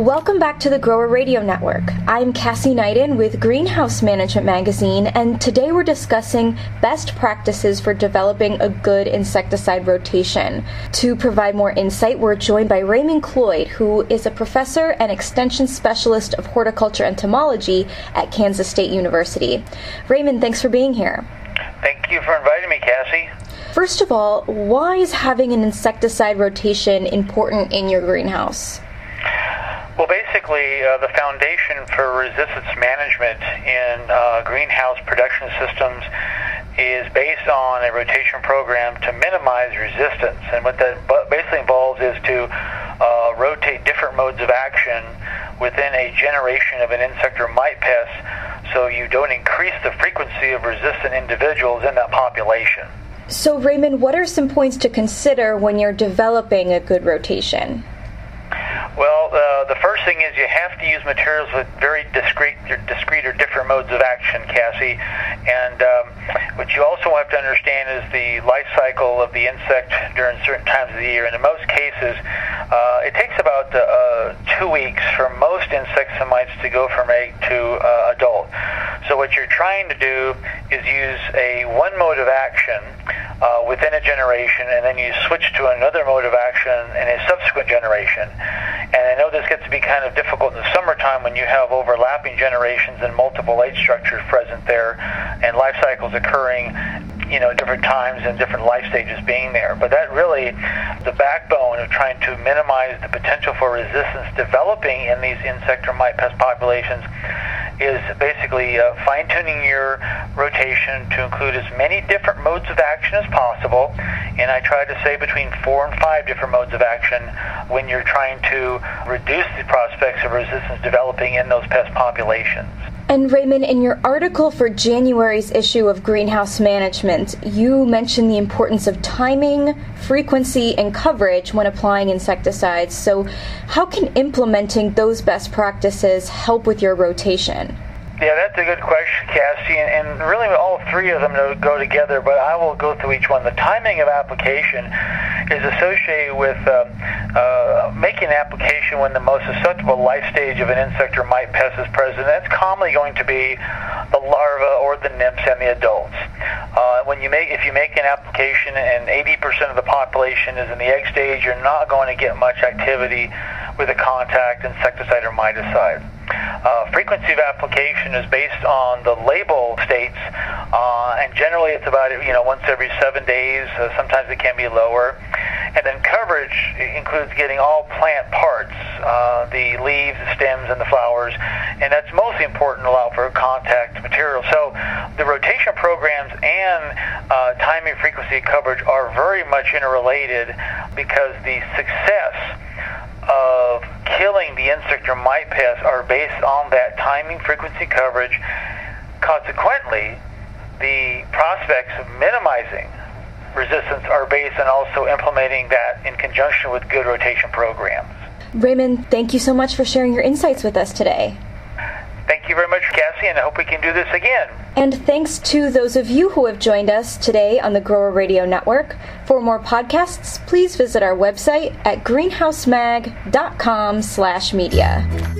Welcome back to the Grower Radio Network. I'm Cassie Neiden with Greenhouse Management Magazine, and today we're discussing best practices for developing a good insecticide rotation. To provide more insight, we're joined by Raymond Cloyd, who is a professor and extension specialist of horticulture entomology at Kansas State University. Raymond, thanks for being here. Thank you for inviting me, Cassie. First of all, why is having an insecticide rotation important in your greenhouse? Well, basically, uh, the foundation for resistance management in uh, greenhouse production systems is based on a rotation program to minimize resistance. And what that basically involves is to uh, rotate different modes of action within a generation of an insect or mite pest so you don't increase the frequency of resistant individuals in that population. So, Raymond, what are some points to consider when you're developing a good rotation? Well, uh, the first thing is you have to use materials with very discrete, discrete or different modes of action, Cassie. And um, what you also have to understand is the life cycle of the insect during certain times of the year. And in most cases, uh, it takes about uh, two weeks for most insects and mites to go from egg to uh, adult. So what you're trying to do is use a one mode of action uh, within a generation, and then you switch to another mode of action in a subsequent generation. And I know this gets to be kind of difficult in the summertime when you have overlapping generations and multiple age structures present there, and life cycles occurring you know, different times and different life stages being there. But that really, the backbone of trying to minimize the potential for resistance developing in these insect or mite pest populations is basically uh, fine-tuning your rotation to include as many different modes of action as possible. And I try to say between four and five different modes of action when you're trying to reduce the prospects of resistance developing in those pest populations. And Raymond, in your article for January's issue of Greenhouse Management, you mentioned the importance of timing, frequency, and coverage when applying insecticides. So, how can implementing those best practices help with your rotation? Yeah, that's a good question, Cassie, and, and really all three of them go together, but I will go through each one. The timing of application is associated with uh, uh, making an application when the most susceptible life stage of an insect or mite pest is present. That's commonly going to be the larva or the nymphs and the adults. Uh, when you make, if you make an application and 80% of the population is in the egg stage, you're not going to get much activity with a contact insecticide or miticide. Uh, frequency of application is based on the label states, uh, and generally it's about you know once every seven days. Uh, sometimes it can be lower. And then coverage includes getting all plant parts, uh, the leaves, the stems, and the flowers, and that's mostly important to allow for contact material. So the rotation programs and uh, timing, frequency, coverage are very much interrelated because the success of killing the insect or mite pests are based on that timing, frequency, coverage. Consequently, the prospects of minimizing resistance are based and also implementing that in conjunction with good rotation programs. Raymond, thank you so much for sharing your insights with us today. Thank you very much, Cassie, and I hope we can do this again. And thanks to those of you who have joined us today on the Grower Radio Network. For more podcasts, please visit our website at greenhousemag.com slash media.